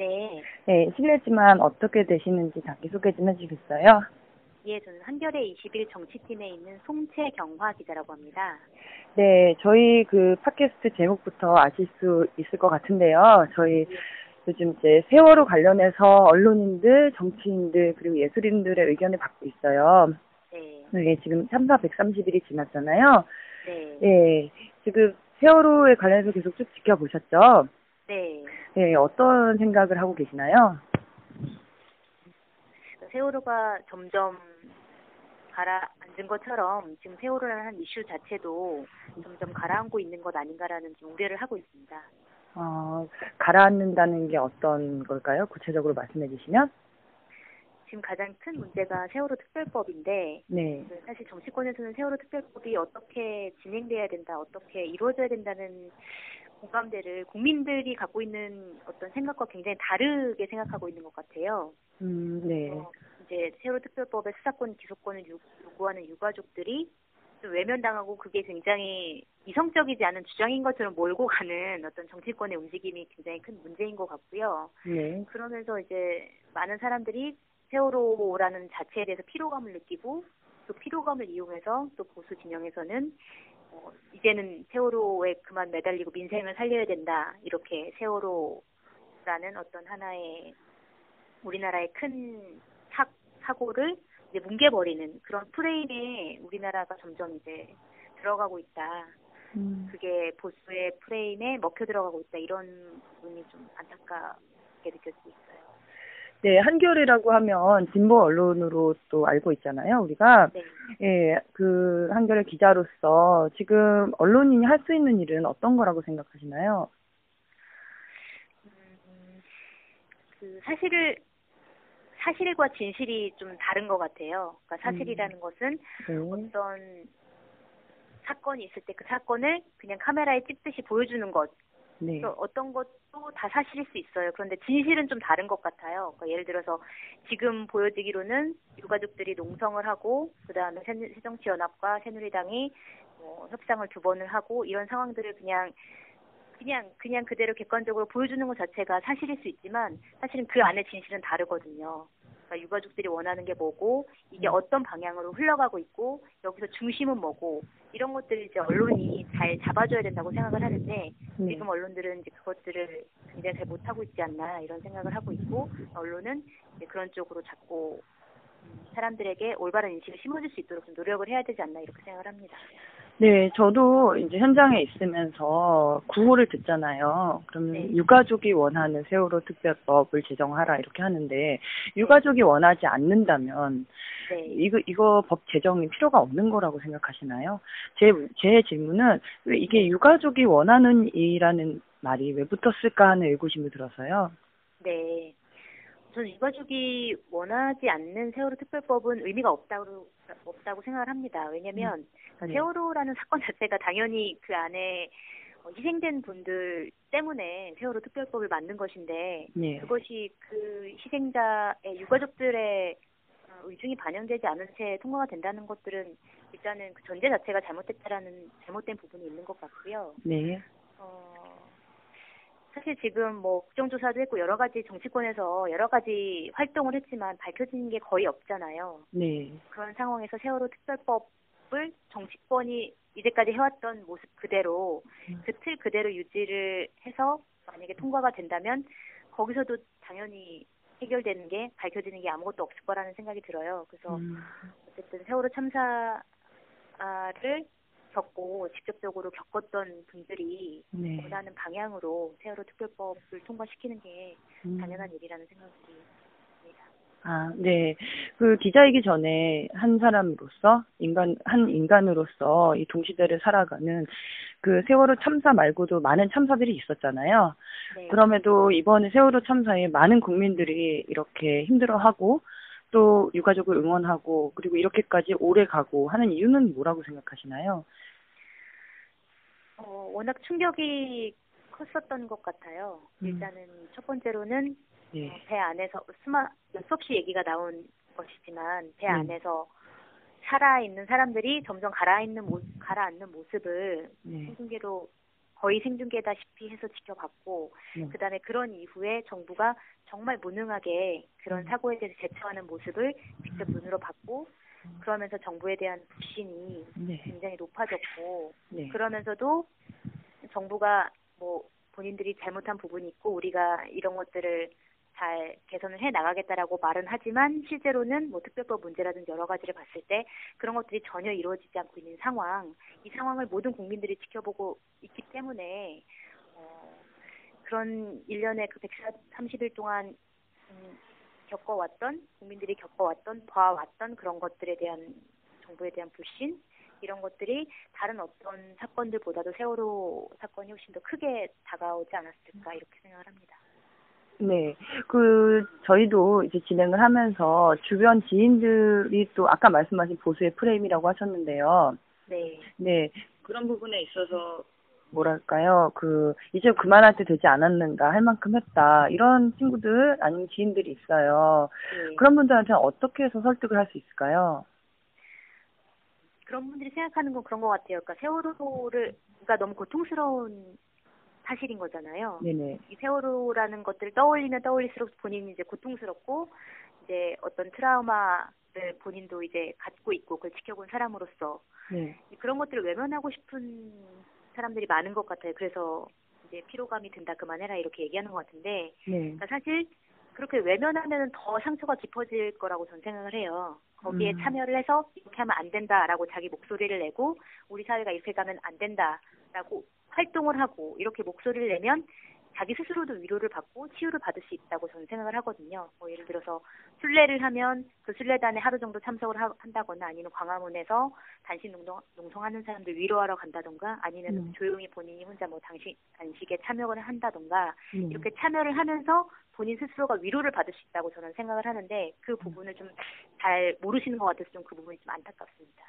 네. 네, 실례지만 어떻게 되시는지 자기소개 좀 해주시겠어요? 예, 저는 한겨레 20일 정치팀에 있는 송채경화 기자라고 합니다. 네, 저희 그 팟캐스트 제목부터 아실 수 있을 것 같은데요. 저희 요즘 이제 세월호 관련해서 언론인들, 정치인들, 그리고 예술인들의 의견을 받고 있어요. 네. 네, 지금 참사 130일이 지났잖아요. 네. 네, 지금 세월호에 관련해서 계속 쭉 지켜보셨죠? 네. 네, 어떤 생각을 하고 계시나요? 세월호가 점점 가라앉은 것처럼 지금 세월호라는 한 이슈 자체도 점점 가라앉고 있는 것 아닌가라는 좀 우려를 하고 있습니다. 어, 가라앉는다는 게 어떤 걸까요? 구체적으로 말씀해 주시면? 지금 가장 큰 문제가 세월호 특별법인데 네. 그 사실 정치권에서는 세월호 특별법이 어떻게 진행돼야 된다, 어떻게 이루어져야 된다는 공감대를 국민들이 갖고 있는 어떤 생각과 굉장히 다르게 생각하고 있는 것 같아요. 음, 네. 어, 이제 세월호 특별법의 수사권 기소권을 요- 요구하는 유가족들이 좀 외면당하고 그게 굉장히 이성적이지 않은 주장인 것처럼 몰고 가는 어떤 정치권의 움직임이 굉장히 큰 문제인 것 같고요. 네. 그러면서 이제 많은 사람들이 세월호라는 자체에 대해서 피로감을 느끼고 그 피로감을 이용해서 또 보수 진영에서는 어, 이제는 세월호에 그만 매달리고 민생을 살려야 된다 이렇게 세월호라는 어떤 하나의 우리나라의 큰 사, 사고를 이제 뭉개버리는 그런 프레임에 우리나라가 점점 이제 들어가고 있다. 음, 그게 보수의 프레임에 먹혀 들어가고 있다 이런 부분이 좀 안타깝게 느껴지고 있어요. 네, 한겨레라고 하면 진보 언론으로 또 알고 있잖아요, 우리가. 네. 예, 그 한겨레 기자로서 지금 언론인이 할 수 있는 일은 어떤 거라고 생각하시나요? 음, 그 사실을 사실과 진실이 좀 다른 것 같아요. 그러니까 사실이라는 것은 네. 어떤 사건이 있을 때 그 사건을 그냥 카메라에 찍듯이 보여주는 것. 네. 또 어떤 것도 다 사실일 수 있어요. 그런데 진실은 좀 다른 것 같아요. 그러니까 예를 들어서 지금 보여지기로는 유가족들이 농성을 하고 그다음에 새- 새정치연합과 새누리당이 뭐 협상을 두 번을 하고 이런 상황들을 그냥 그냥 그냥 그대로 객관적으로 보여주는 것 자체가 사실일 수 있지만 사실은 그 안에 진실은 다르거든요. 그러니까 유가족들이 원하는 게 뭐고 이게 어떤 방향으로 흘러가고 있고 여기서 중심은 뭐고 이런 것들을 이제 언론이 잘 잡아줘야 된다고 생각을 하는데 네. 지금 언론들은 이제 그것들을 굉장히 잘 못하고 있지 않나 이런 생각을 하고 있고 언론은 이제 그런 쪽으로 자꾸 음, 사람들에게 올바른 인식을 심어줄 수 있도록 좀 노력을 해야 되지 않나 이렇게 생각을 합니다. 네, 저도 이제 현장에 있으면서 구호를 듣잖아요. 그러면 네. 유가족이 원하는 세월호 특별법을 제정하라 이렇게 하는데 유가족이 원하지 않는다면 네. 이거 이거 법 제정이 필요가 없는 거라고 생각하시나요? 제 제 질문은 왜 이게 유가족이 원하는 이라는 말이 왜 붙었을까 하는 의구심이 들어서요. 네. 저는 유가족이 원하지 않는 세월호 특별법은 의미가 없다고 없다고 생각을 합니다. 왜냐하면 그러니까 네. 세월호라는 사건 자체가 당연히 그 안에 어, 희생된 분들 때문에 세월호 특별법을 만든 것인데 네. 그것이 그 희생자의 유가족들의 어, 의중이 반영되지 않은 채 통과가 된다는 것들은 일단은 그 전제 자체가 잘못됐다라는 잘못된 부분이 있는 것 같고요. 네. 어, 사실 지금 뭐 국정조사도 했고 여러 가지 정치권에서 여러 가지 활동을 했지만 밝혀진 게 거의 없잖아요. 네. 그런 상황에서 세월호 특별법을 정치권이 이제까지 해왔던 모습 그대로 음. 그틀 그대로 유지를 해서 만약에 통과가 된다면 거기서도 당연히 해결되는 게 밝혀지는 게 아무것도 없을 거라는 생각이 들어요. 그래서 음, 어쨌든 세월호 참사를 겪고 직접적으로 겪었던 분들이 네. 원하는 방향으로 세월호 특별법을 통과시키는 게 음. 당연한 일이라는 생각이 듭니다. 아, 네. 그 기자이기 전에 한 사람으로서, 인간, 한 인간으로서 이 동시대를 살아가는 그 세월호 참사 말고도 많은 참사들이 있었잖아요. 네. 그럼에도 이번에 세월호 참사에 많은 국민들이 이렇게 힘들어하고 또 유가족을 응원하고 그리고 이렇게까지 오래 가고 하는 이유는 뭐라고 생각하시나요? 어, 워낙 충격이 컸었던 것 같아요. 음. 일단은 첫 번째로는 네. 어, 배 안에서 수마 수없이 얘기가 나온 것이지만 배 음. 안에서 살아 있는 사람들이 점점 가라앉는 모, 가라앉는 모습을 네. 생중계로 거의 생중계다시피 해서 지켜봤고 네. 그다음에 그런 이후에 정부가 정말 무능하게 그런 음. 사고에 대해서 대처하는 모습을 직접 눈으로 봤고 그러면서 정부에 대한 불신이 네. 굉장히 높아졌고 네. 그러면서도 정부가 뭐 본인들이 잘못한 부분이 있고 우리가 이런 것들을 잘 개선을 해 나가겠다라고 말은 하지만 실제로는 뭐 특별법 문제라든지 여러 가지를 봤을 때 그런 것들이 전혀 이루어지지 않고 있는 상황, 이 상황을 모든 국민들이 지켜보고 있기 때문에 어, 그런 일련의 그 130일 동안 음, 겪어왔던 국민들이 겪어왔던 봐왔던 그런 것들에 대한 정부에 대한 불신 이런 것들이 다른 어떤 사건들보다도 세월호 사건이 훨씬 더 크게 다가오지 않았을까 이렇게 생각을 합니다. 네. 그, 저희도 이제 진행을 하면서 주변 지인들이 또 아까 말씀하신 보수의 프레임이라고 하셨는데요. 네. 네. 그런 부분에 있어서 뭐랄까요. 그, 이제 그만할 때 되지 않았는가, 할 만큼 했다. 이런 친구들, 아니면 지인들이 있어요. 네. 그런 분들한테는 어떻게 해서 설득을 할 수 있을까요? 그런 분들이 생각하는 건 그런 것 같아요. 그러니까 세월호를 가 너무 고통스러운 사실인 거잖아요. 네네. 이 세월호라는 것들을 떠올리면 떠올릴수록 본인이 이제 고통스럽고 이제 어떤 트라우마를 본인도 이제 갖고 있고 그걸 지켜본 사람으로서 네. 그런 것들을 외면하고 싶은 사람들이 많은 것 같아요. 그래서 이제 피로감이 든다 그만해라 이렇게 얘기하는 것 같은데 네. 그러니까 사실 그렇게 외면하면 더 상처가 깊어질 거라고 저는 생각을 해요. 거기에 음. 참여를 해서 이렇게 하면 안 된다라고 자기 목소리를 내고 우리 사회가 이렇게 가면 안 된다라고 활동을 하고 이렇게 목소리를 내면 자기 스스로도 위로를 받고 치유를 받을 수 있다고 저는 생각을 하거든요. 뭐 예를 들어서 순례를 하면 그 순례단에 하루 정도 참석을 하- 한다거나 아니면 광화문에서 단식 농동, 농성하는 사람들 위로하러 간다던가 아니면 음. 조용히 본인이 혼자 뭐 단식, 단식에 참여를 한다던가 네. 이렇게 참여를 하면서 본인 스스로가 위로를 받을 수 있다고 저는 생각을 하는데 그 부분을 좀 잘 모르시는 것 같아서 좀 그 부분이 좀 안타깝습니다.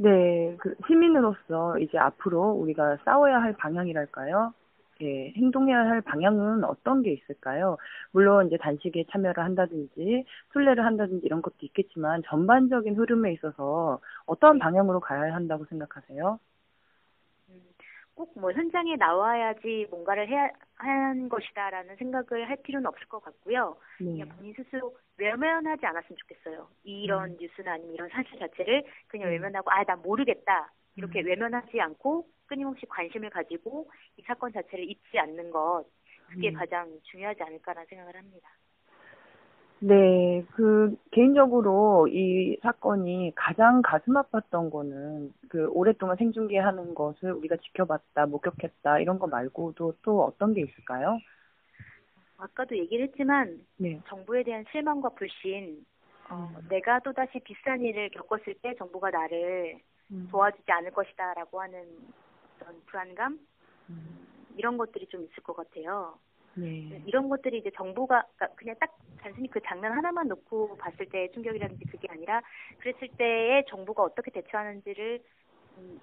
네, 그 시민으로서 이제 앞으로 우리가 싸워야 할 방향이랄까요? 예, 행동해야 할 방향은 어떤 게 있을까요? 물론 이제 단식에 참여를 한다든지 순례를 한다든지 이런 것도 있겠지만 전반적인 흐름에 있어서 어떤 방향으로 가야 한다고 생각하세요? 꼭 뭐 현장에 나와야지 뭔가를 해야 한 것이다라는 생각을 할 필요는 없을 것 같고요. 네, 그냥 본인 스스로 외면하지 않았으면 좋겠어요. 이런 뉴스나 아니면 이런 사실 자체를 그냥 음. 외면하고 아, 난 모르겠다. 이렇게 음. 외면하지 않고 끊임없이 관심을 가지고 이 사건 자체를 잊지 않는 것 그게 음. 가장 중요하지 않을까라는 생각을 합니다. 네, 그 개인적으로 이 사건이 가장 가슴 아팠던 거는 그 오랫동안 생중계하는 것을 우리가 지켜봤다, 목격했다 이런 거 말고도 또 어떤 게 있을까요? 아까도 얘기를 했지만 네. 정부에 대한 실망과 불신 어, 내가 또 다시 비싼 일을 겪었을 때 정부가 나를 음, 도와주지 않을 것이다라고 하는 어떤 불안감 음, 이런 것들이 좀 있을 것 같아요. 네. 이런 것들이 이제 정부가 그러니까 그냥 딱 단순히 그 장면 하나만 놓고 봤을 때 충격이라든지 그게 아니라 그랬을 때에 정부가 어떻게 대처하는지를 음,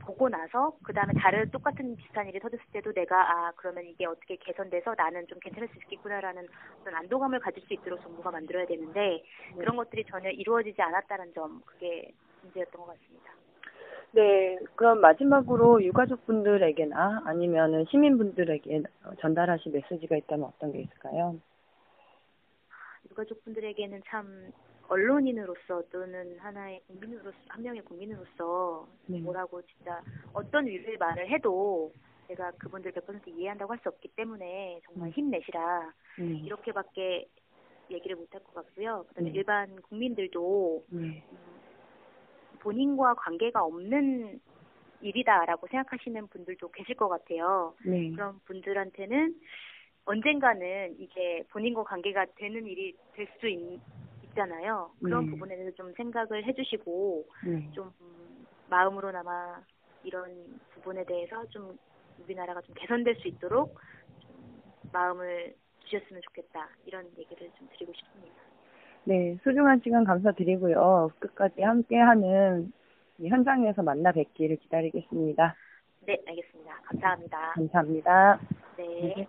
보고 나서 그 다음에 다른 똑같은 비슷한 일이 터졌을 때도 내가 아 그러면 이게 어떻게 개선돼서 나는 좀 괜찮을 수 있겠구나라는 어떤 안도감을 가질 수 있도록 정부가 만들어야 되는데 그런 것들이 전혀 이루어지지 않았다는 점 그게 문제였던 것 같습니다. 네, 그럼 마지막으로 유가족분들에게나 아니면은 시민분들에게 전달하실 메시지가 있다면 어떤 게 있을까요? 유가족분들에게는 참 언론인으로서 또는 하나의 국민으로서 한 명의 국민으로서 네. 뭐라고 진짜 어떤 위로의 말을 해도 제가 그분들 100% 이해한다고 할 수 없기 때문에 정말 음. 힘내시라 네. 이렇게밖에 얘기를 못할 것 같고요. 그다음에 네. 일반 국민들도 네. 본인과 관계가 없는 일이다라고 생각하시는 분들도 계실 것 같아요. 네. 그런 분들한테는 언젠가는 이게 본인과 관계가 되는 일이 될 수 있잖아요. 그런 네. 부분에 대해서 좀 생각을 해주시고 네. 좀 마음으로나마 이런 부분에 대해서 좀 우리나라가 좀 개선될 수 있도록 좀 마음을 주셨으면 좋겠다 이런 얘기를 좀 드리고 싶습니다. 네, 소중한 시간 감사드리고요. 끝까지 함께하는 이 현장에서 만나 뵙기를 기다리겠습니다. 네, 알겠습니다. 감사합니다. 감사합니다. 네. 네.